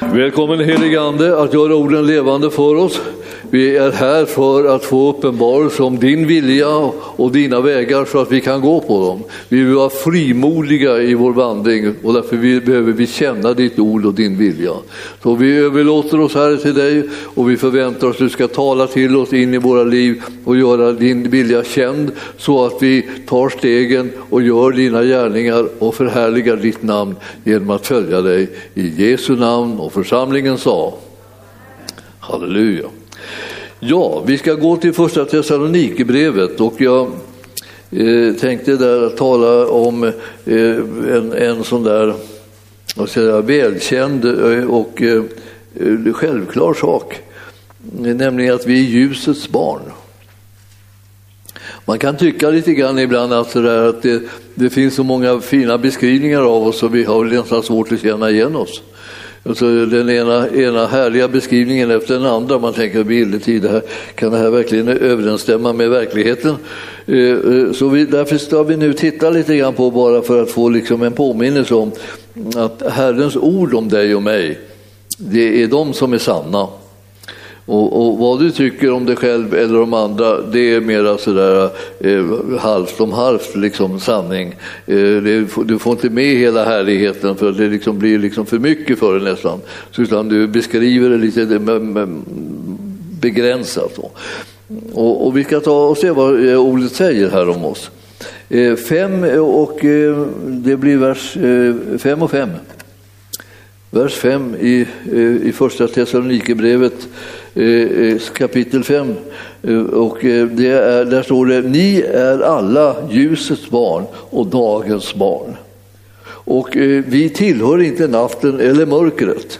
Välkommen helige Ande att göra orden levande för oss. Vi är här för att få uppenbarelse om din vilja och dina vägar så att vi kan gå på dem. Vi vill vara frimodiga i vår vandring och därför behöver vi känna ditt ord och din vilja. Så vi överlåter oss här till dig och vi förväntar oss att du ska tala till oss in i våra liv och göra din vilja känd så att vi tar stegen och gör dina gärningar och förhärligar ditt namn genom att följa dig. I Jesu namn och församlingen sa Halleluja. Ja, vi ska gå till första Thessalonikerbrevet och jag eh, tänkte där tala om eh, en, en sån där vad ska jag säga, välkänd eh, och eh, självklar sak, nämligen att vi är ljusets barn. Man kan tycka lite grann ibland att, där, att det, det, finns så många fina beskrivningar av oss och vi har nästan svårt att känna igen oss. Alltså den ena, ena härliga beskrivningen efter den andra. Man tänker bildetid, här, kan det här verkligen överensstämma med verkligheten? Eh, eh, så vi, därför ska vi nu titta lite grann på, bara för att få liksom en påminnelse om att Herrens ord om dig och mig, det är de som är sanna. Och, och, vad du tycker om dig själv eller om andra, det är mera sådär eh, halvt om halvt liksom, sanning. Eh, det, du får inte med hela härligheten för det liksom blir liksom för mycket för dig nästan. Så, utan du beskriver det lite begränsat. Och, och, vi ska ta och se vad eh, ordet säger här om oss. Eh, fem eh, och eh, det blir vers eh, fem och 5. Vers 5 i, eh, i första Thessalonikerbrevet Eh, eh, kapitel 5. Eh, och det är, där står det, ni är alla ljusets barn och dagens barn. Och vi tillhör inte natten eller mörkret.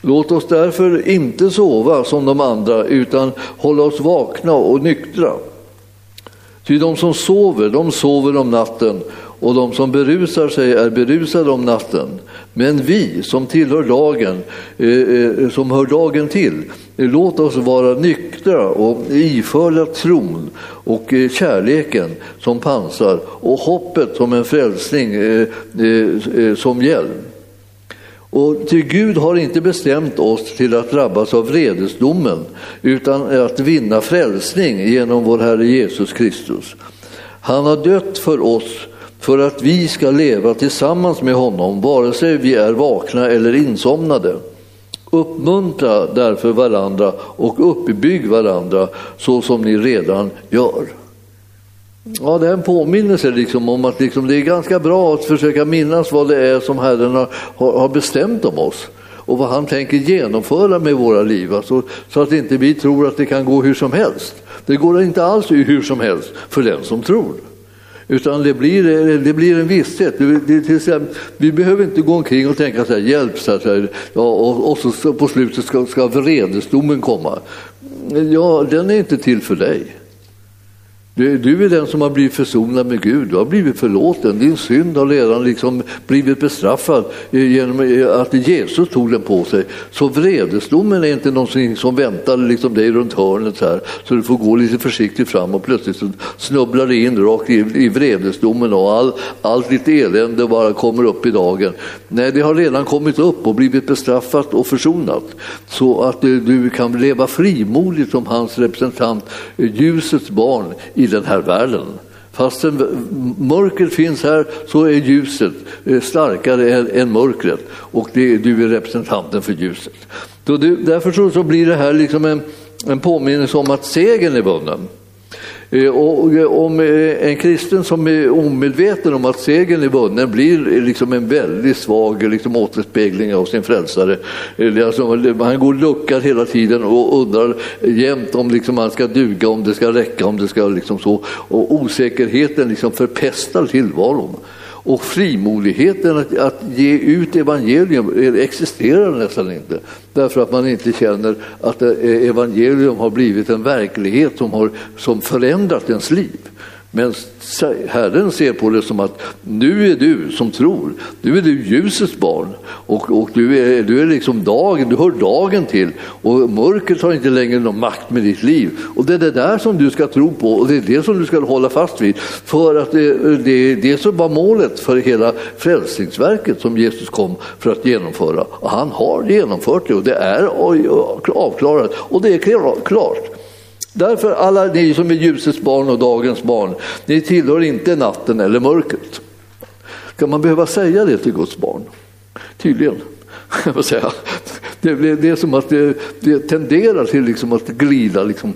Låt oss därför inte sova som de andra utan hålla oss vakna och nyktra. Ty de som sover, de sover om natten och de som berusar sig är berusade om natten. Men vi som tillhör lagen, eh, eh, som hör dagen till, eh, Låt oss vara nyktra och iförda tron och kärleken som pansar och hoppet som en frälsning som hjälm. Och till Gud har inte bestämt oss till att drabbas av vredesdomen utan att vinna frälsning genom vår Herre Jesus Kristus. Han har dött för oss för att vi ska leva tillsammans med honom vare sig vi är vakna eller insomnade. Uppmuntra därför varandra och uppbygg varandra så som ni redan gör. Ja, det är en påminnelse liksom om att liksom det är ganska bra att försöka minnas vad det är som Herren har, har bestämt om oss och vad han tänker genomföra med våra liv. Alltså, så att inte vi tror att det kan gå hur som helst. Det går inte alls hur som helst för den som tror. Utan det blir, det blir en visshet. vi behöver inte gå omkring och tänka så här, hjälp, så här, ja, och, och så på slutet ska, ska vredesdomen komma. Ja, den är inte till för dig. Du, du, är den som har blivit försonad med Gud, du har blivit förlåten. Din synd har redan liksom blivit bestraffad eh, genom eh, att Jesus tog den på sig. Så vredesdomen är inte någonting som väntar liksom dig runt hörnet här, så du får gå lite försiktigt fram och plötsligt så snubblar du in rakt i, i vredesdomen och all, allt ditt elände bara kommer upp i dagen. Nej, det har redan kommit upp och blivit bestraffat och försonat så att eh, du kan leva frimodigt som hans representant, ljusets barn i den här världen. Fastän mörkret finns här så är ljuset eh, starkare än mörkret och det, du är representanten för ljuset. Då du, därför så, blir det här liksom en, en påminnelse om att segern är vunnen. Eh, och om eh, en kristen som är omedveten om att segern är vunnen blir eh, liksom en väldigt svag liksom återspegling av sin frälsare. Alltså, han går luckad hela tiden och undrar jämt om liksom han ska duga, om det ska räcka, om det ska liksom så. Och osäkerheten liksom förpestar tillvaron. Och frimodigheten att, att, ge ut evangelium eh, existerar nästan inte därför att man inte känner att eh, evangelium har blivit en verklighet som har som förändrat ens liv. Men Herren ser på det som att nu är du som tror, nu är du ljusets barn. Och, och du, är, du är liksom dagen, du hör dagen till. Och mörkret har inte längre någon makt med ditt liv. Och det är det där som du ska tro på. Och det är det som du ska hålla fast vid. För att det, det, det som var målet för hela frälsningsverket som Jesus kom för att genomföra. Och han har genomfört det. Och det är avklarat. Och det är klart. Därför alla ni som är ljusets barn och dagens barn, ni tillhör inte natten eller mörkret. Kan man behöva säga det till Guds barn? Tydligen. Det, det är som att det, det tenderar till liksom att glida liksom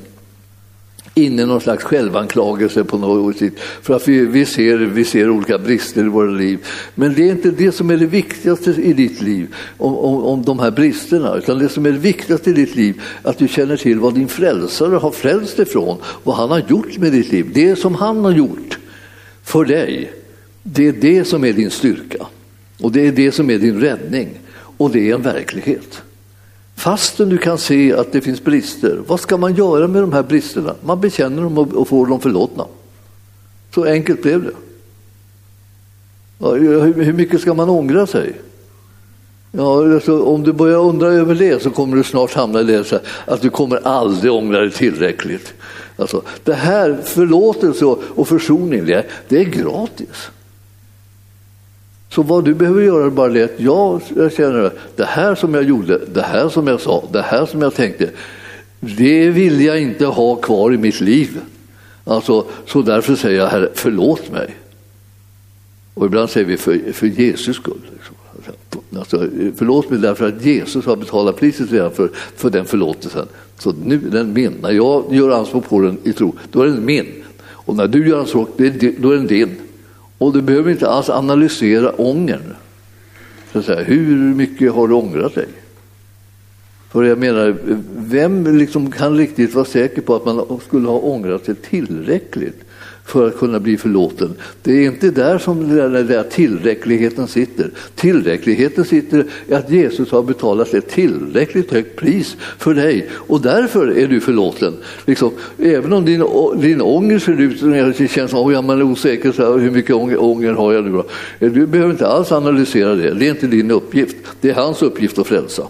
in i någon slags självanklagelse på något sätt. För att vi, vi, ser, vi ser olika brister i våra liv. Men det är inte det som är det viktigaste i ditt liv, om, om, om de här bristerna. Utan det som är det viktigaste i ditt liv, att du känner till vad din frälsare har frälst ifrån, vad han har gjort med ditt liv. Det som han har gjort för dig, det är det som är din styrka. Och det är det som är din räddning. Och det är en verklighet. Fastän du kan se att det finns brister, vad ska man göra med de här bristerna? Man bekänner dem och får dem förlåtna. Så enkelt blev det. Hur mycket ska man ångra sig? Ja, alltså, om du börjar undra över det så kommer du snart hamna i det att du kommer aldrig ångra dig tillräckligt. Alltså, det här förlåtelse och försoning, det är gratis. Så vad du behöver göra är bara det att jag, jag känner att det här som jag gjorde, det här som jag sa, det här som jag tänkte, det vill jag inte ha kvar i mitt liv. Alltså, så därför säger jag Herre, förlåt mig. Och ibland säger vi för, för Jesus skull. Liksom. Alltså, förlåt mig därför att Jesus har betalat priset redan för, för den förlåtelsen. Så nu är den min. När jag gör anspråk på den i tro, då är den min. Och när du gör anspråk, då är den din. Och du behöver inte alls analysera ångern. Så säga, hur mycket har du ångrat dig? För jag menar, vem liksom kan riktigt vara säker på att man skulle ha ångrat sig tillräckligt för att kunna bli förlåten. Det är inte där som den där tillräckligheten sitter. Tillräckligheten sitter i att Jesus har betalat ett tillräckligt högt pris för dig och därför är du förlåten. Liksom, även om din, din ånger ser ut som det känns som att man är osäker, så här, hur mycket ånger, ånger har jag nu då? Eh, du behöver inte alls analysera det, det är inte din uppgift. Det är hans uppgift att frälsa.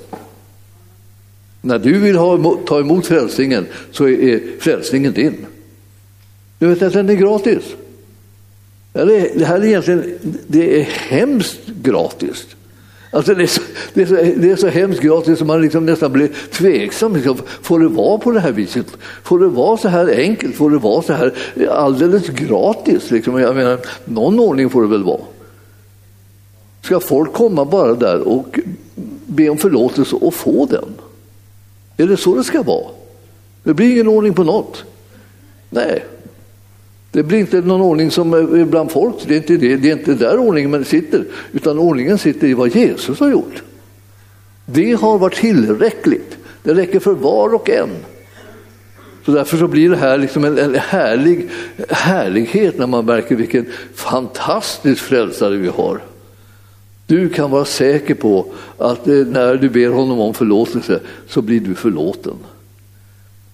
När du vill ha, ta emot frälsningen så är frälsningen din. Du vet att den är gratis. Det här är egentligen det är hemskt gratis. Alltså det, är så, det, är så, det är så hemskt gratis som man liksom nästan blir tveksam. Liksom, får det vara på det här viset? Får det vara så här enkelt? Får det vara så här alldeles gratis? Liksom? Jag menar, någon ordning får det väl vara. Ska folk komma bara där och be om förlåtelse och få den? Är det så det ska vara? Det blir ingen ordning på något. Nej, det blir inte någon ordning som eh, bland folk, det är inte, det, det är inte där ordningen sitter, utan ordningen sitter i vad Jesus har gjort. Det har varit tillräckligt, det räcker för var och en. Så därför så blir det här liksom en, en härlig härlighet när man märker vilken fantastisk frälsare vi har. Du kan vara säker på att eh, när du ber honom om förlåtelse så blir du förlåten.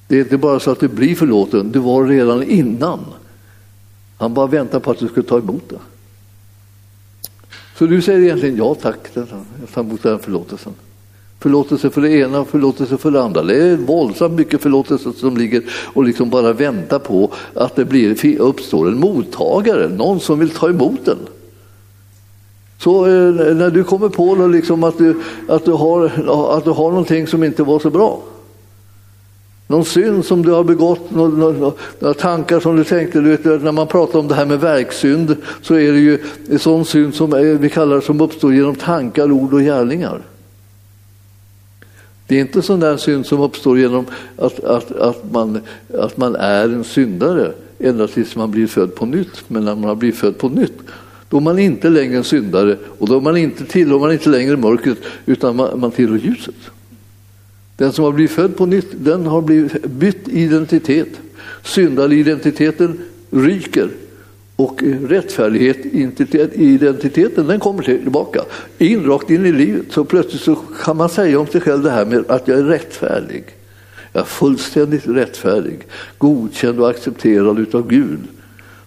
Det är inte bara så att du blir förlåten, du var redan innan. Han bara väntar på att du ska ta emot det. Så du säger egentligen ja tack, jag tar emot den förlåtelsen. Förlåtelse för det ena och förlåtelse för det andra. Det är våldsamt mycket förlåtelse som ligger och liksom bara väntar på att det blir, uppstår en mottagare, någon som vill ta emot den. Så eh, när du kommer på liksom att, du, att, du har, att du har någonting som inte var så bra, någon synd som du har begått, några, tankar som du tänkte. Du vet, när man pratar om det här med verksynd så är det ju en sån synd som vi kallar som uppstår genom tankar, ord och gärningar. Det är inte sån där synd som uppstår genom att, att, att, man, att man är en syndare ända tills man blir född på nytt. Men när man har blivit född på nytt då är man inte längre en syndare och då man inte, tillhör man inte längre mörkret utan man, man tillhör ljuset. Den som har blivit född på nytt, den har blivit bytt identitet. Syndaridentiteten ryker och rättfärdighet, identiteten, den kommer tillbaka. In, rakt in i livet. Så plötsligt så kan man säga om sig själv det här med att jag är rättfärdig. Jag är fullständigt rättfärdig, godkänd och accepterad utav Gud.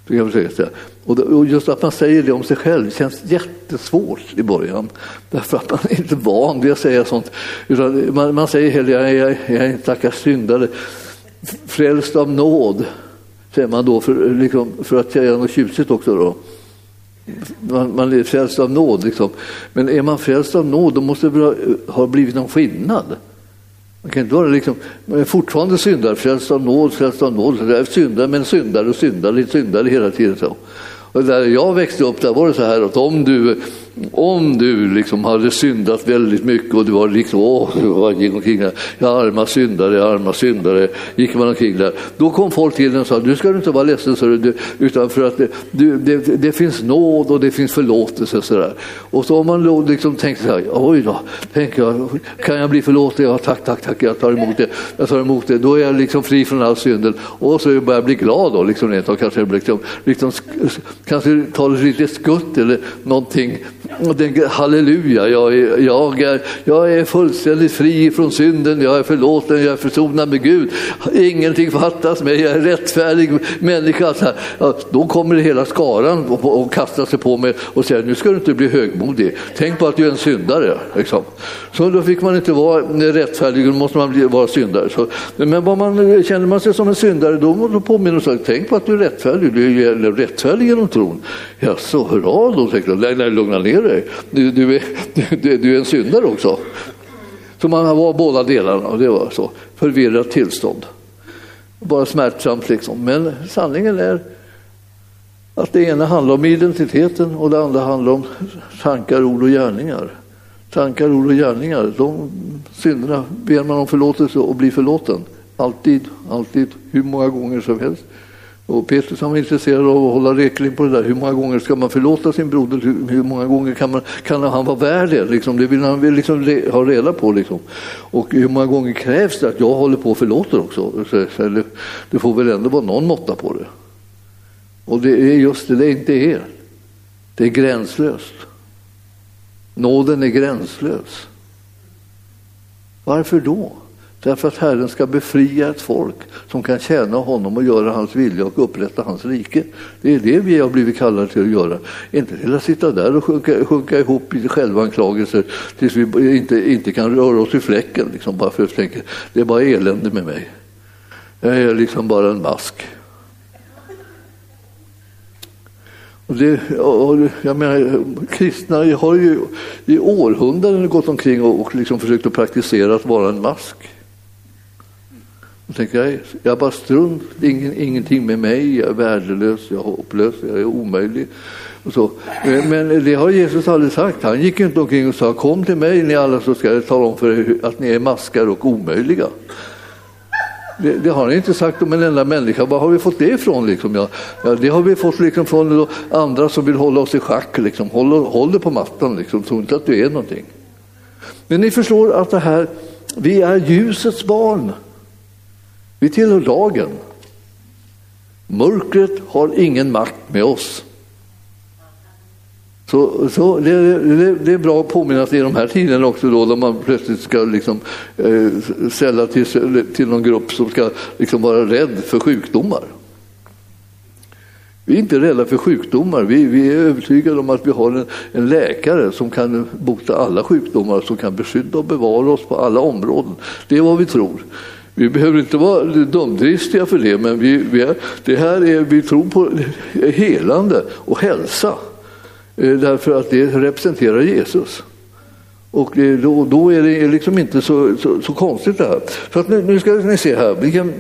Så kan jag säga. Och just att man säger det om sig själv känns jättesvårt i början. Därför att man är inte van vid att säga sånt. Utan man, man säger hellre jag, jag, jag är en stackars syndare. Frälst av nåd, säger man då för, liksom, för att säga något tjusigt också. Då. Man, man är frälst av nåd. Liksom. Men är man frälst av nåd då måste det ha blivit någon skillnad. Man kan inte vara liksom, man är fortfarande syndare, frälst av nåd, frälst av nåd. Syndare, men syndare och syndare, syndare hela tiden. Så. Och där jag växte upp där var det så här att om du om du liksom hade syndat väldigt mycket och du var liksom, åh, du gick omkring där, jag arma syndare, arma syndare, gick man omkring där. Då kom folk till en och sa, du ska inte vara ledsen, så du, utan för att det, du, det, det, finns nåd och det finns förlåtelse. Så där. Och så om man då liksom tänkte så här, oj då, tänk, kan jag bli förlåten? Ja, tack, tack, tack, jag tar emot det. Jag tar emot det. Då är jag liksom fri från all synden. Och så börjar jag bli glad då, liksom, rent och kanske, liksom, liksom, kanske tar lite skutt eller någonting och tänker halleluja, jag är, jag, är, jag är fullständigt fri från synden, jag är förlåten, jag är försonad med Gud. Ingenting fattas mig, jag är rättfärdig människa. Ja, då kommer hela skaran och, och kastar sig på mig och säger nu ska du inte bli högmodig, tänk på att du är en syndare. Liksom. Så då fick man inte vara rättfärdig, då måste man bli, vara syndare. Så, men vad man, känner man sig som en syndare då påminner man sig, tänk på att du är rättfärdig, du är rättfärdig genom tron. Jaså, hurra då, tänkte jag, nej, nej, lugna ner dig. Du, du, är, du, du är en syndare också. Så man var båda delarna och det var så. Förvirrat tillstånd. Bara smärtsamt liksom. Men sanningen är att det ena handlar om identiteten och det andra handlar om tankar, ord och gärningar. Tankar, ord och gärningar, de synderna ber man om förlåtelse och blir förlåten. Alltid, alltid, hur många gånger som helst. Och Petrus var intresserad av att hålla räkning på det där. Hur många gånger ska man förlåta sin broder? Hur många gånger kan, man, kan han vara värd det? Liksom, det vill han liksom ha reda på. Liksom. Och hur många gånger krävs det att jag håller på och förlåter också? Så, det, det får väl ändå vara någon måtta på det. Och det är just det det inte är. Det är gränslöst. Nåden är gränslös. Varför då? Därför att Herren ska befria ett folk som kan tjäna honom och göra hans vilja och upprätta hans rike. Det är det vi har blivit kallade till att göra. Inte till att sitta där och sjunka, sjunka ihop i självanklagelser tills vi inte, inte kan röra oss i fläcken. Liksom, bara för att tänka, det är bara elände med mig. Jag är liksom bara en mask. Och det, och jag menar, kristna har ju i århundraden gått omkring och, och liksom försökt att praktisera att vara en mask. Då tänker jag, jag bara strunt, ingen, ingenting med mig, jag är värdelös, jag är hopplös, jag är omöjlig. Och så. Men det har Jesus aldrig sagt. Han gick inte omkring och sa kom till mig ni alla så ska jag tala om för er att ni är maskar och omöjliga. Det, det, har han inte sagt om en enda människa. Var har vi fått det ifrån? Liksom? Ja, ja, det har vi fått liksom från andra som vill hålla oss i schack. Liksom. Håll, håller på mattan, liksom. tro inte att du är någonting. Men ni förstår att det här, vi är ljusets barn. Vi tillhör lagen. Mörkret har ingen makt med oss. Så, så det, det, det, är bra att påminna sig i de här tiderna också då, då man plötsligt ska liksom, eh, sälla till, till någon grupp som ska liksom vara rädd för sjukdomar. Vi är inte rädda för sjukdomar. Vi, vi är övertygade om att vi har en, en, läkare som kan bota alla sjukdomar, som kan beskydda och bevara oss på alla områden. Det är vad vi tror. Vi behöver inte vara dumdristiga för det, men vi, vi, är, det här är, vi tror på helande och hälsa. Eh, därför att det representerar Jesus. Och eh, då, då är det liksom inte så, så, så, konstigt det här. För att nu, nu ska ni se här. Vi kan,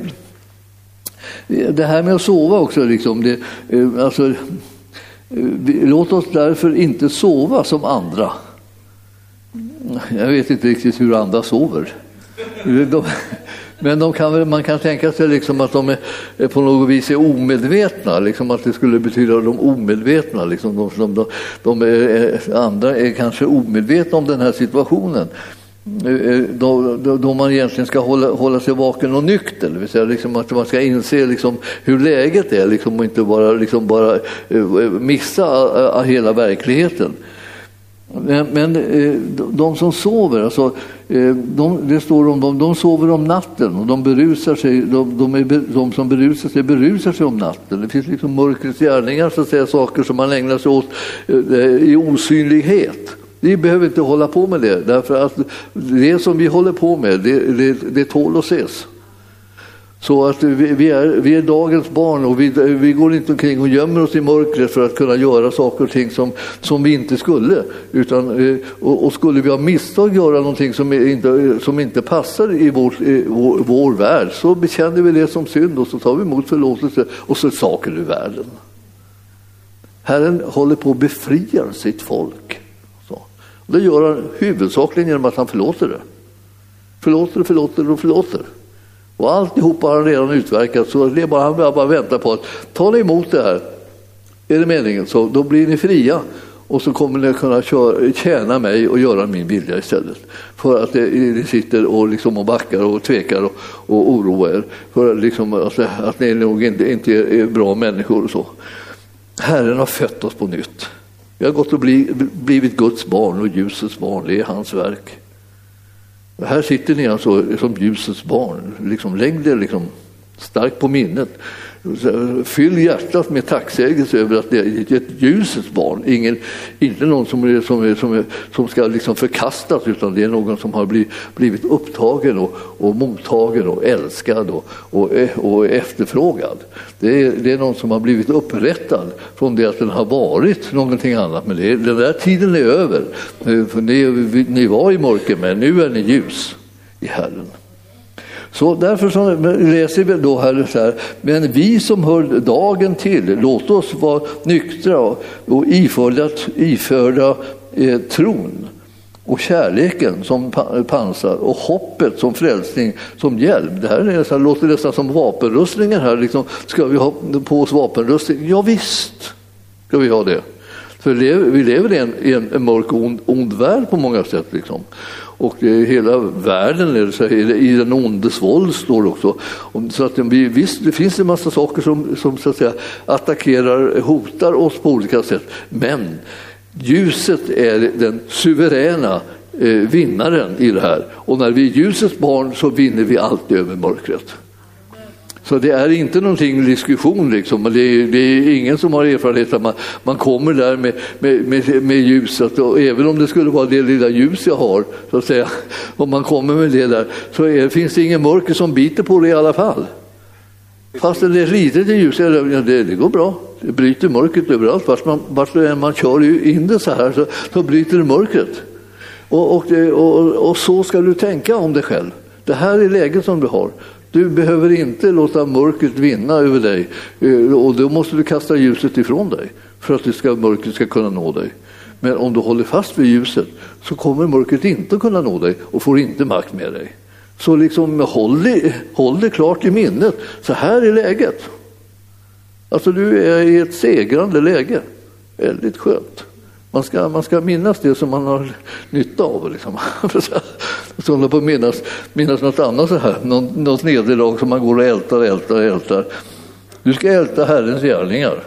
det här med att sova också, liksom, det, eh, alltså, låt oss därför inte sova som andra. Jag vet inte riktigt hur andra sover. De, men de kan, man kan tänka sig liksom att de är, på något vis är omedvetna, liksom att det skulle betyda att de omedvetna. Liksom de, de, de, de är, andra är kanske omedvetna om den här situationen. Eh, eh, då, då, då, man egentligen ska hålla, hålla sig vaken och nykter, det vill säga liksom att man ska inse liksom hur läget är liksom, och inte bara, liksom bara eh, missa hela verkligheten. Men, men eh, de som sover, alltså, eh, de, det står om dem, de sover om natten och de, berusar sig, de, de, är, de som berusar sig berusar sig om natten. Det finns liksom mörkrets gärningar, så att säga, saker som man ägnar sig åt eh, i osynlighet. Vi behöver inte hålla på med det, därför att det som vi håller på med, det, det, det tål att ses. Så att vi är, vi är dagens barn och vi, vi går inte omkring och gömmer oss i mörkret för att kunna göra saker och ting som, som vi inte skulle. Utan, eh, och, och skulle vi ha misstag göra någonting som inte, som inte passar i, vår, i vår, vår värld så bekänner vi det som synd och så tar vi emot förlåtelse och så är saker ur världen. Herren håller på att befria sitt folk. Så. Det gör han huvudsakligen genom att han förlåter det. Förlåter, förlåter och förlåter. Och alltihopa har han redan utverkat så det är bara, han bara väntar på att ta ni emot det här. Är det meningen så då blir ni fria och så kommer ni kunna köra, tjäna mig och göra min vilja istället. För att ni sitter och, liksom och backar och tvekar och, och oroar er för liksom att, att ni nog inte, inte är bra människor och så. Herren har fött oss på nytt. Vi har gått och blivit Guds barn och ljusets barn, det är hans verk. Här sitter ni alltså som ljusets barn, liksom, lägg det liksom starkt på minnet. Fyll hjärtat med tacksägelse över att det är ett ljusets barn, Ingen, inte någon som, är, som, är, som, är, som ska liksom förkastas utan det är någon som har blivit, blivit upptagen och, och mottagen och älskad och, och, och efterfrågad. Det är, det är någon som har blivit upprättad från det att den har varit någonting annat. Men det, den där tiden är över. Eh, för ni, ni var i mörker men nu är ni ljus i Herren. Så därför så läser vi då här, så här, men vi som hör dagen till, låt oss vara nyktra och iförda, iförda eh, tron och kärleken som pansar och hoppet som frälsning, som hjälm. Det här är nästan, låter nästan som vapenrustningen här. Liksom, ska vi ha på oss vapenrustning? Ja, visst ska vi ha det. För vi lever i en, i en mörk och ond, ond värld på många sätt. Liksom. Och i hela världen är i den ondes våld står det också. Så att visst, det finns en massa saker som, som så att säga, attackerar, hotar oss på olika sätt. Men ljuset är den suveräna eh, vinnaren i det här. Och när vi är ljusets barn så vinner vi alltid över mörkret. Så det är inte någonting diskussion, liksom. det, är, det är ingen som har erfarenhet att man, man kommer där med, med, med, med, ljuset och även om det skulle vara det lilla ljus jag har, så att säga, om man kommer med det där så är, finns det ingen mörker som biter på det i alla fall. Fast det är litet ljus, det, det går bra. Det bryter mörkret överallt. Vart man, vart man kör in det så här så, så bryter det mörkret. Och, och, det, och, och så ska du tänka om dig själv. Det här är läget som du har. Du behöver inte låta mörkret vinna över dig eh, och då måste du kasta ljuset ifrån dig för att det ska, mörkret ska kunna nå dig. Men om du håller fast vid ljuset så kommer mörkret inte att kunna nå dig och får inte makt med dig. Så liksom håll det, håll det klart i minnet. Så här är läget. Alltså du är i ett segrande läge. Väldigt skönt. Man ska, man ska minnas det som man har nytta av. Liksom. så hålla på att minnas, minnas något annat så här, något, något nederlag som man går och ältar, ältar, ältar. Du ska älta Herrens gärningar.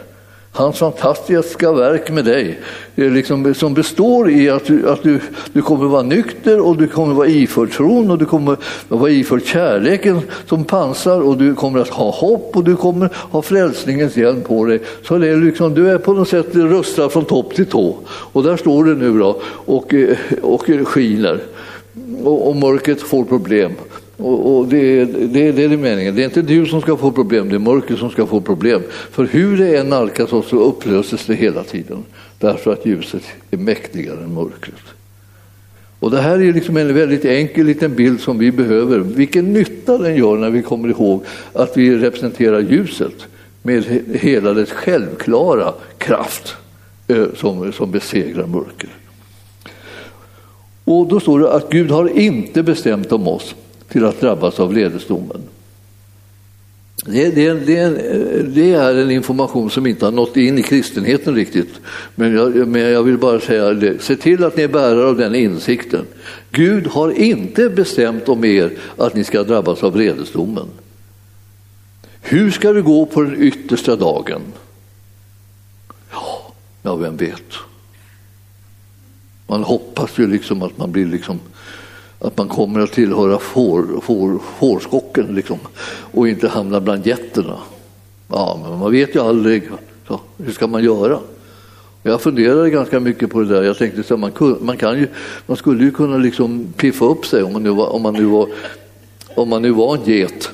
Hans fantastiska verk med dig liksom, som består i att, du, att du, du kommer vara nykter och du kommer vara iförd tron och du kommer vara iförd kärleken som pansar och du kommer att ha hopp och du kommer ha frälsningens hjälm på dig. Så det är liksom, du är på något sätt rustad från topp till tå och där står du nu då och, och skiner och, och mörkret får problem. Och, och det, det, det, är meningen. Det är inte du som ska få problem, det är mörkret som ska få problem. För hur det än nalkas oss så upplöses det hela tiden. Därför att ljuset är mäktigare än mörkret. Och det här är liksom en väldigt enkel liten bild som vi behöver. Vilken nytta den gör när vi kommer ihåg att vi representerar ljuset med hela dess självklara kraft som, som besegrar mörkret. Och då står det att Gud har inte bestämt om oss till att drabbas av ledesdomen. Det, det, det, det, är en information som inte har nått in i kristenheten riktigt. Men jag, men jag vill bara säga det. Se till att ni är bärare av den insikten. Gud har inte bestämt om er att ni ska drabbas av vredesdomen. Hur ska det gå på den yttersta dagen? Ja, ja vem vet. Man hoppas ju liksom att man blir liksom att man kommer att tillhöra får, får, fårskocken liksom, och inte hamna bland getterna. Ja, men man vet ju aldrig. Så, hur ska man göra? Jag funderade ganska mycket på det där. Jag tänkte så man, man, kan ju, man skulle ju kunna liksom piffa upp sig om man nu var, om man nu var, om man nu var en get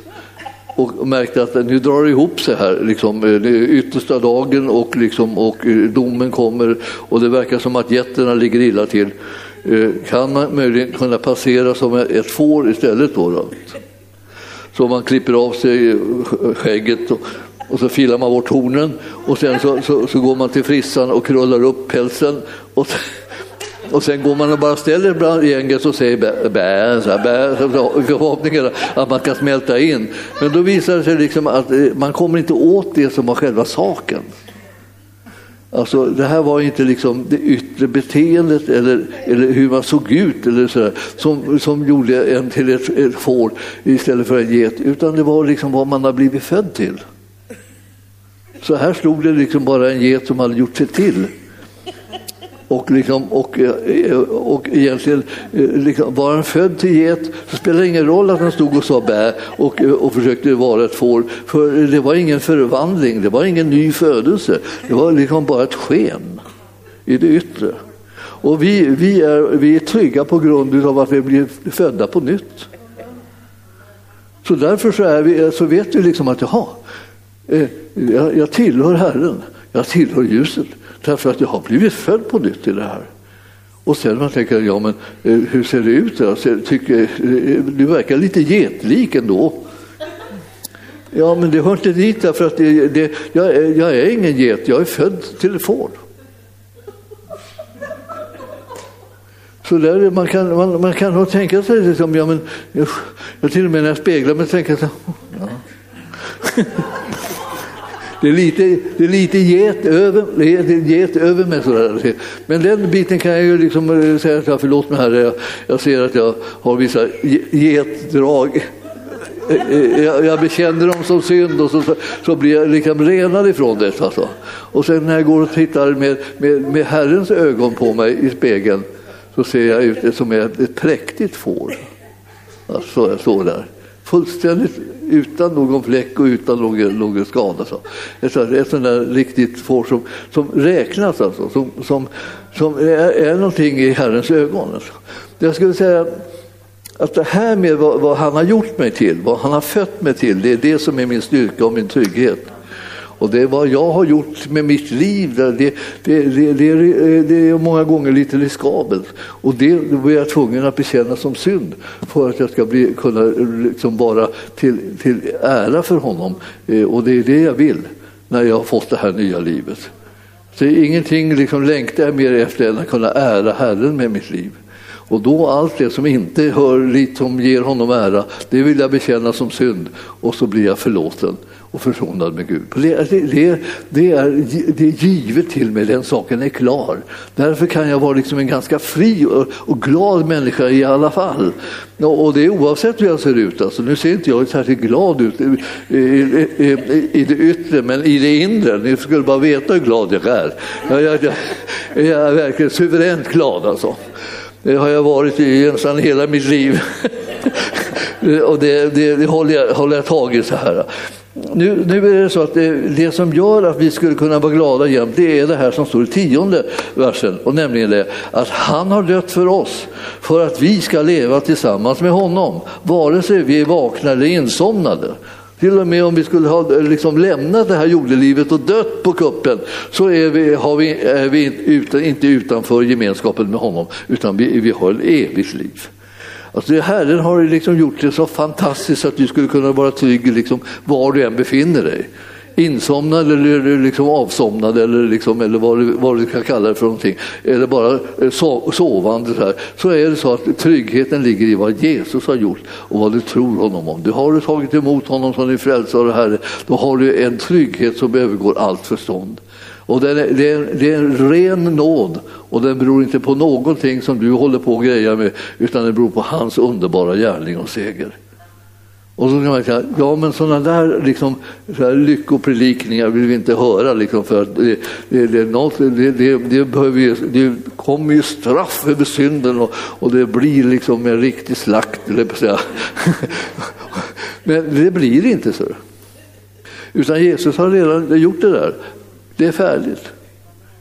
och märkte att nu drar det ihop sig här, liksom, eh, det är yttersta dagen och, liksom, och eh, domen kommer och det verkar som att getterna ligger illa till. Eh, kan man möjligen kunna passera som ett får istället då? då? Så man klipper av sig skägget och, och så filar man bort hornen och sen så, så, så, går man till frissan och krullar upp pälsen och, och sen går man och bara ställer bland gänget och säger bä, bä, så här, bä, förhoppningen att man kan smälta in. Men då visar det sig liksom att eh, man kommer inte åt det som var själva saken. Alltså, det här var inte liksom det yttre beteendet eller, eller hur man såg ut eller så där, som, som gjorde en till ett, ett får istället för en get, utan det var liksom vad man har blivit född till. Så här stod det liksom bara en get som hade gjort sig till. Och, liksom, och, eh, och egentligen, eh, liksom, var han född till get så spelar det ingen roll att han stod och sa bä och, eh, och försökte vara ett får. För det var ingen förvandling, det var ingen ny födelse. Det var liksom bara ett sken i det yttre. Och vi, vi, är, vi är trygga på grund av att vi blir födda på nytt. Så därför så, är vi, så vet vi liksom att jaha, jag, jag tillhör Herren, jag tillhör ljuset därför att jag har blivit född på nytt i det här. Och sen man tänker, ja men eh, hur ser det ut? Jag tycker, eh, du verkar lite getlik ändå. Ja, men det hör inte dit därför att det, det, jag, är, jag är ingen get, jag är född till ett får. Så där, man, kan, man, man kan nog tänka sig, liksom, ja, men, jag, jag till och med när jag speglar mig tänker jag ja. Det är lite, det är lite get, över, get över mig. Sådär. Men den biten kan jag ju liksom eh, säga, att förlåt mig herre, jag, jag ser att jag har vissa getdrag. Eh, eh, jag, bekänner dem som synd och så, så blir jag liksom renad ifrån det. Alltså. Och sen när jag går och tittar med, med, med Herrens ögon på mig i spegeln så ser jag ut som ett, ett präktigt får. Alltså, jag står där fullständigt utan någon fläck och utan någon, någon skada. Så. Ett, ett sånt där riktigt får som, som räknas, alltså, som, som, som är, är någonting i Herrens ögon. Alltså. Jag skulle säga att det här med vad, vad, han har gjort mig till, vad han har fött mig till, det är det som är min styrka och min trygghet. Och det är vad jag har gjort med mitt liv, det, det, det, det, eh, är många gånger lite riskabelt. Och det blir jag tvungen att bekänna som synd för att jag ska bli, kunna liksom vara till, till ära för honom. Eh, och det är det jag vill när jag har fått det här nya livet. Så ingenting liksom längtar jag mer efter än att kunna ära Herren med mitt liv. Och då allt det som inte hör dit, som ger honom ära, det vill jag bekänna som synd och så blir jag förlåten och försonad med Gud. Det, det, det, är, det är givet till mig, den saken är klar. Därför kan jag vara liksom en ganska fri och, och glad människa i alla fall. Och det är oavsett hur jag ser ut. Alltså, nu ser inte jag särskilt glad ut i, i, i, i det yttre, men i det inre. Ni skulle bara veta hur glad jag är. Jag, jag, jag, jag är verkligen suveränt glad alltså. Det har jag varit i nästan hela mitt liv. och det, det, det håller, jag, håller jag tag i så här. Nu, nu är det så att det, det, som gör att vi skulle kunna vara glada jämt, det är det här som står i tionde versen, och nämligen det att han har dött för oss för att vi ska leva tillsammans med honom, vare sig vi är vakna eller insomnade. Till och med om vi skulle ha liksom lämnat det här jordelivet och dött på kuppen så är vi, har vi, är vi utan, inte utanför gemenskapen med honom utan vi, vi har ett evigt liv. Alltså Herren har liksom gjort det så fantastiskt att du skulle kunna vara trygg liksom, var du än befinner dig. Insomnad eller liksom avsomnad eller, liksom, eller vad, du, vad du ska kalla det för någonting. Eller bara eh, sovande. Så, här. så är det så att tryggheten ligger i vad Jesus har gjort och vad du tror honom om. Du har du tagit emot honom som din frälsare och Herre, då har du en trygghet som övergår allt förstånd. Och det är, det, är, det är en ren nåd och den beror inte på någonting som du håller på att greja med utan den beror på hans underbara gärning och seger. Och så kan man säga, ja men sådana där, liksom, så lyckopredikningar vill vi inte höra liksom, för att det, det, det, något, det, det, det, behöver, det kommer ju straff över synden och, och det blir liksom en riktig slakt. Säga. men det blir inte så. Utan Jesus har redan gjort det där. Det är färdigt.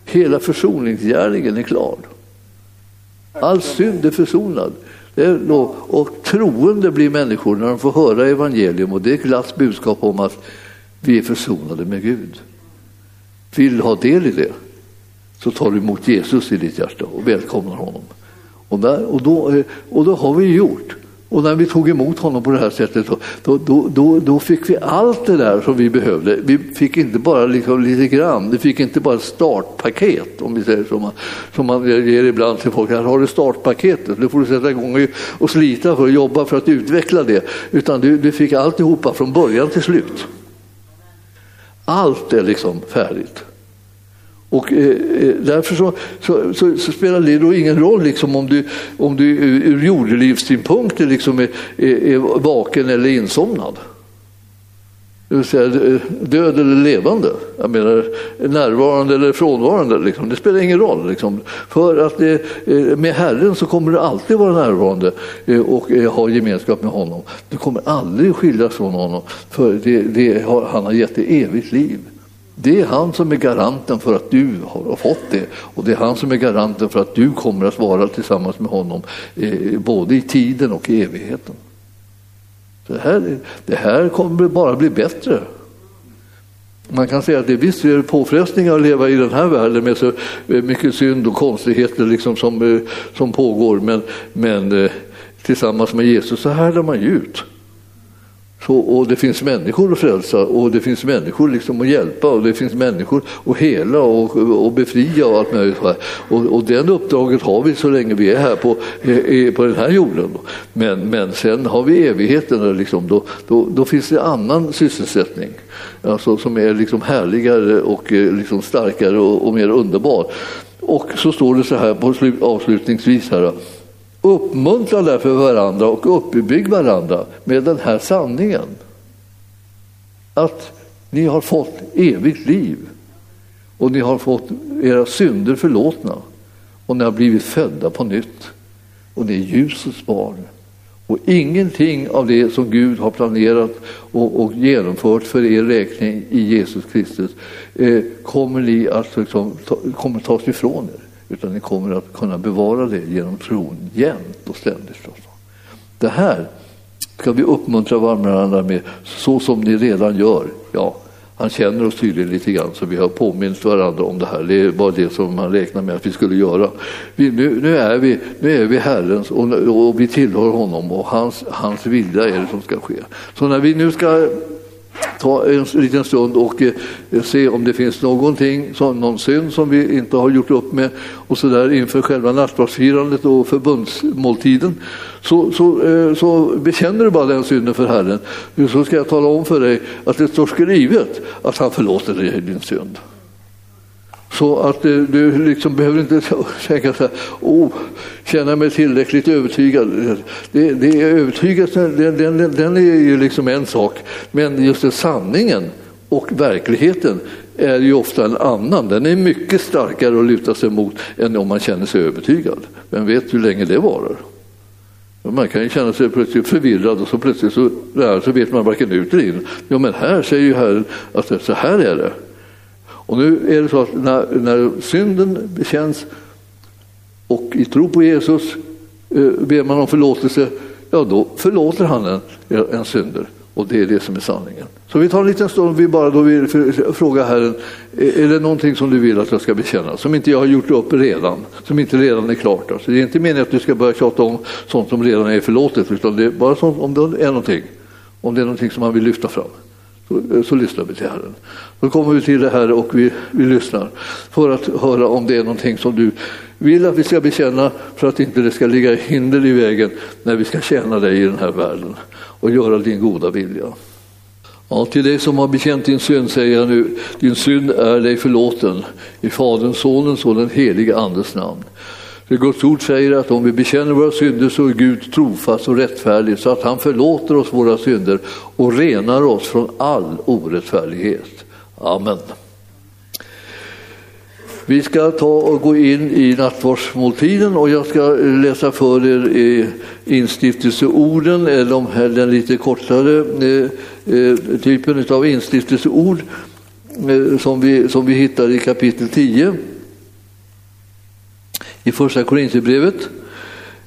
Hela försoningsgärningen är klar. All synd är försonad. Och troende blir människor när de får höra evangelium och det är ett glatt budskap om att vi är försonade med Gud. Vill du ha del i det så tar du emot Jesus i ditt hjärta och välkomnar honom. Och, där, och, då, och då har vi gjort. Och när vi tog emot honom på det här sättet då, då, då, då, fick vi allt det där som vi behövde. Vi fick inte bara liksom lite grann, vi fick inte bara ett startpaket om vi säger så, man, som man ger ibland till folk. Här har du startpaketet, nu får du sätta igång och slita för att jobba för att utveckla det. Utan du, du fick alltihopa från början till slut. Allt är liksom färdigt. Och eh, eh, därför så, så, så, så, spelar det då ingen roll liksom, om du, om du ur jordelivssynpunkt liksom är, är, är vaken eller insomnad. Det vill säga eh, död eller levande. Jag menar närvarande eller frånvarande. Liksom. Det spelar ingen roll. Liksom. För att det, med Herren så kommer du alltid vara närvarande och ha gemenskap med honom. Du kommer aldrig skiljas från honom. För det, det, han har gett dig evigt liv. Det är han som är garanten för att du har fått det och det är han som är garanten för att du kommer att vara tillsammans med honom eh, både i tiden och i evigheten. Det här, det här kommer bara bli bättre. Man kan säga att det visst är påfrestningar att leva i den här världen med så eh, mycket synd och konstigheter liksom som, eh, som pågår men, men eh, tillsammans med Jesus så härdar man ju ut. Så, och det finns människor att frälsa och det finns människor liksom att hjälpa och det finns människor att hela och, och befria och allt möjligt. Och, och den uppdraget har vi så länge vi är här på, på den här jorden. Men, men sen har vi evigheten, liksom, då, då, då finns det annan sysselsättning alltså, som är liksom härligare och eh, liksom starkare och, och mer underbar. Och så står det så här på slut, avslutningsvis här. Uppmuntra därför varandra och uppbygg varandra med den här sanningen. Att ni har fått evigt liv och ni har fått era synder förlåtna och ni har blivit födda på nytt och ni är ljusets barn. Och ingenting av det som Gud har planerat och, och genomfört för er räkning i Jesus Kristus eh, kommer ni att liksom, ta, kommer tas ifrån er utan ni kommer att kunna bevara det genom tron jämt och ständigt. Det här ska vi uppmuntra varandra med så som ni redan gör. Ja, han känner oss tydligen lite grann så vi har påmint varandra om det här. Det är bara det som man räknar med att vi skulle göra. Vi, nu, nu, är vi, nu är vi Herrens och, och vi tillhör honom och hans, hans vilja är det som ska ske. Så när vi nu ska ta en liten stund och eh, se om det finns någonting, någon synd som vi inte har gjort upp med och så där inför själva nattvardsfirandet och förbundsmåltiden. Så, så, eh, så bekänner du bara den synden för Herren. Så ska jag tala om för dig att det står skrivet att han förlåter dig din synd. Så att eh, du liksom behöver inte tänka så här, oh, känna mig tillräckligt övertygad. Det, det är övertygelsen, den, den, den är ju liksom en sak, men just det, sanningen och verkligheten är ju ofta en annan. Den är mycket starkare att luta sig mot än om man känner sig övertygad. Vem vet hur länge det varar? Man kan ju känna sig plötsligt förvirrad och så plötsligt så, så vet man varken ut eller in. Ja, men här säger ju Herren att så här är det. Och nu är det så att när, när synden bekänns och i tro på Jesus eh, ber man om förlåtelse, ja då förlåter han en, en synder. Och det är det som är sanningen. Så vi tar en liten stund vi bara då vill fråga Herren, är det någonting som du vill att jag ska bekänna? Som inte jag har gjort upp redan, som inte redan är klart. Alltså det är inte meningen att du ska börja tjata om sånt som redan är förlåtet, utan det är bara sånt, om det är någonting. Om det är någonting som man vill lyfta fram så, så lyssnar vi till Herren. Då kommer vi till det här och vi, vi lyssnar för att höra om det är någonting som du vill att vi ska bekänna för att inte det ska ligga hinder i vägen när vi ska tjäna dig i den här världen och göra din goda vilja. Ja, till dig som har bekänt din synd säger jag nu, din synd är dig förlåten i Faderns, Sonens och den helige Andes namn. För Guds ord säger att om vi bekänner våra synder så är Gud trofast och rättfärdig så att han förlåter oss våra synder och renar oss från all orättfärdighet. Amen. Vi ska ta och gå in i nattvardsmåltiden och jag ska läsa för er instiftelseorden, eller den lite kortare eh, eh, typen av instiftelseord eh, som vi, som vi hittar i kapitel 10 i första Korinthierbrevet.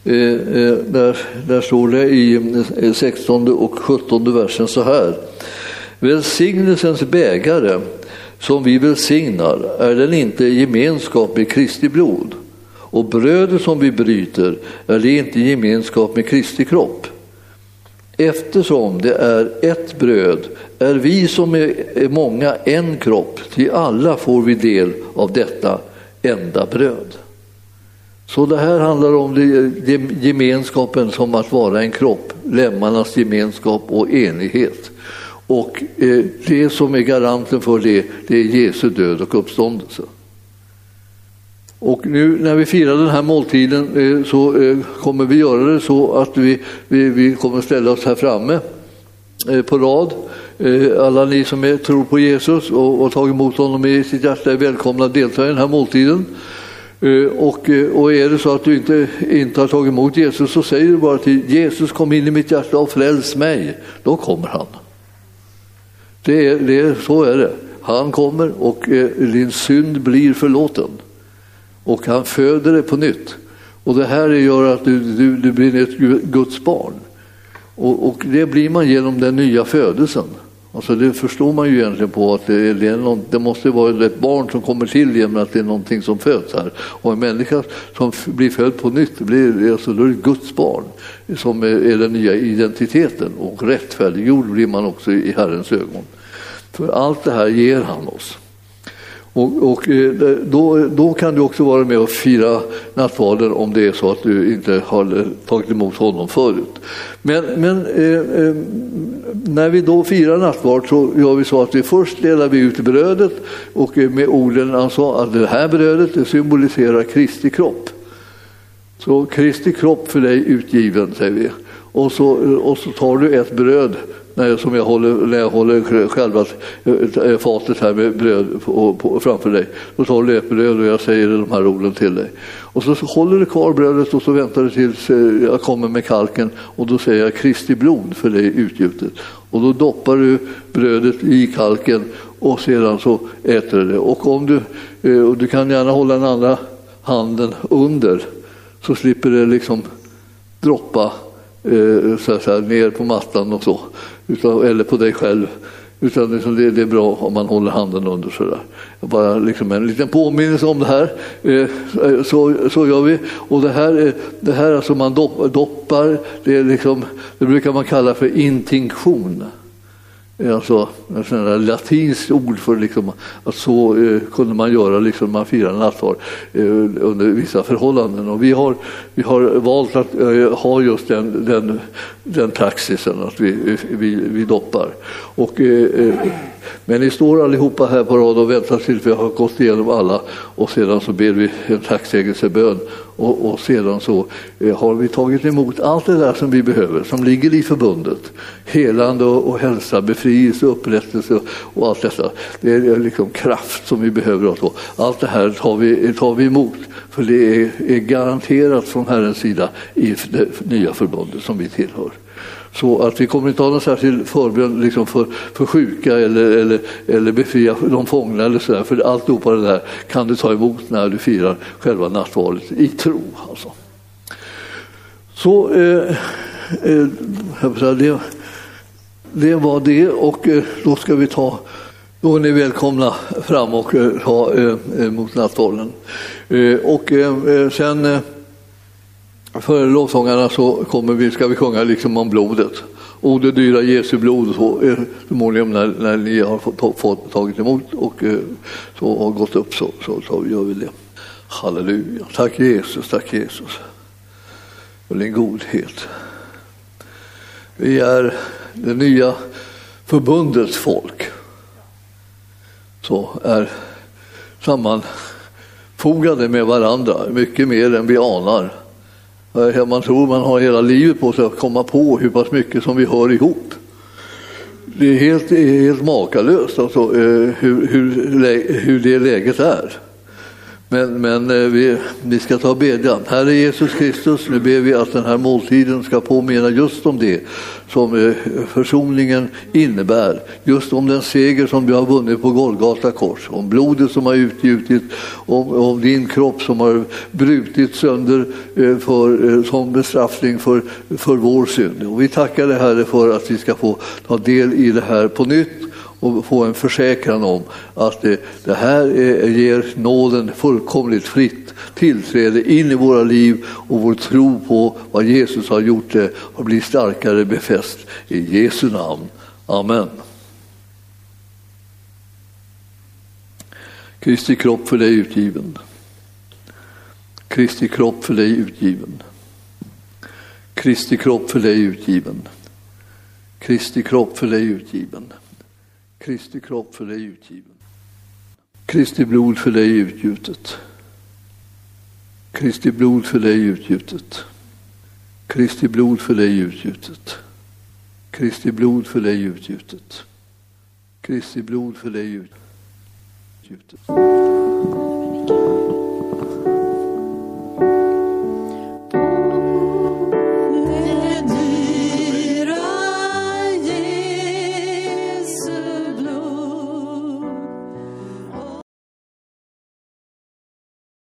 Eh, eh, där, där står det i eh, 16 och 17 versen så här. Välsignelsens bägare som vi välsignar är den inte gemenskap med Kristi blod och brödet som vi bryter är det inte gemenskap med Kristi kropp. Eftersom det är ett bröd är vi som är många en kropp, till alla får vi del av detta enda bröd. Så det här handlar om det, gemenskapen som att vara en kropp, lemmarnas gemenskap och enighet. Och eh, det som är garanten för det, det är Jesu död och uppståndelse. Och nu när vi firar den här måltiden eh, så eh, kommer vi göra det så att vi, vi, vi kommer ställa oss här framme eh, på rad. Eh, alla ni som är, tror på Jesus och, och tagit emot honom i sitt hjärta är välkomna att delta i den här måltiden. Eh, och, eh, och är det så att du inte, inte har tagit emot Jesus så säger du bara till Jesus kom in i mitt hjärta och fräls mig. Då kommer han. Det är, det är, så är det. Han kommer och eh, din synd blir förlåten. Och han föder dig på nytt. Och det här gör att du, du, du blir ett Guds barn. Och, och, det blir man genom den nya födelsen. Alltså det förstår man ju egentligen på att det, det, någon, det måste vara ett barn som kommer till genom att det är någonting som föds här. Och en människa som blir född på nytt, blir, alltså då är det Guds barn som är, är den nya identiteten. Och rättfärdiggjord blir man också i Herrens ögon. För allt det här ger han oss. Och, och, eh, då, då kan du också vara med och fira nattvarden om det är så att du inte har tagit emot honom förut. Men, men eh, eh, när vi då firar nattvard så gör vi så att vi först delar vi ut brödet och eh, med orden alltså att det här brödet det symboliserar Kristi kropp. Så Kristi kropp för dig utgiven, säger vi. Och så, och så tar du ett bröd som jag håller, när jag håller själva eh, eh, fatet här med bröd på, på, framför dig. Då tar du ett bröd och jag säger de här orden till dig. Och så, så håller du kvar brödet och så väntar du tills eh, jag kommer med kalken och då säger jag Kristi blod för dig utgjutet. Och då doppar du brödet i kalken och sedan så äter du det. Och, om du, och du kan gärna hålla den andra handen under så slipper det liksom droppa Eh, så här, ner på mattan och så, utav, eller på dig själv. Utan liksom det, det, är bra om man håller handen under sådär. Bara liksom en liten påminnelse om det här. Eh, så, så gör vi. Och det här, det här alltså man doppar, det, är liksom, det brukar man kalla för intinktion Eh, alltså ett latinskt ord för liksom, att så eh, kunde man göra liksom, man firade nattvard eh, under vissa förhållanden. Och vi, har, vi har valt att eh, ha just den, den, den praxisen att vi, vi, vi doppar. Och, eh, eh, men ni står allihopa här på rad och väntar tills vi har gått igenom alla och sedan så ber vi en tacksägelsebön och, och sedan så eh, har vi tagit emot allt det där som vi behöver, som ligger i förbundet. Helande och, och hälsa, befrielse, upprättelse och allt detta. Det är liksom kraft som vi behöver. Och Allt det här tar vi, tar vi emot, för det är, är garanterat från Herrens sida i det nya förbundet som vi tillhör. Så att vi kommer inte ha någon särskild förbön liksom för, för sjuka eller, eller, eller befria de fångna eller sådär. för alltihopa det där kan du ta emot när du firar själva nattvardet i tro. Alltså. Så eh, eh, det, det var det och eh, då ska vi ta då är ni välkomna fram och eh, ta eh, eh emot nattvarden. Eh, och sen för lovsångarna så kommer vi, ska vi sjunga liksom om blodet. O det dyra Jesu blod, så, förmodligen när, när ni har fått, fått, tagit emot och eh, så har gått upp så, så, så gör vi det. Halleluja. Tack Jesus, tack Jesus för din godhet. Vi är det nya förbundets folk. Så är sammanfogade med varandra, mycket mer än vi anar. Man tror man har hela livet på sig att komma på hur pass mycket som vi hör ihop. Det är helt, helt makalöst alltså, eh, hur, hur, hur det läget är. Men, men eh, vi, vi ska ta och bedja. Herre Jesus Kristus, nu ber vi att den här måltiden ska påminna just om det som eh, försoningen innebär. Just om den seger som du har vunnit på Golgata kors, om blodet som har utgjutit, om, om din kropp som har brutit sönder eh, för, som bestraffning för, för vår synd. Och vi tackar dig Herre för att vi ska få ta del i det här på nytt och få en försäkran om att det, det här är, ger nåden fullkomligt fritt tillträde in i våra liv och vår tro på vad Jesus har gjort det har blivit starkare befäst. I Jesu namn. Amen. Kristi kropp för dig utgiven. Kristi kropp för dig utgiven. Kristi kropp för dig utgiven. Kristi kropp för dig utgiven. Kristi kropp för dig utgiven. Kristi blod för dig utgjutet. Kristi blod för dig utgjutet. Kristi blod för dig utgjutet. Kristi blod för dig utgjutet. Kristi blod för dig utgjutet.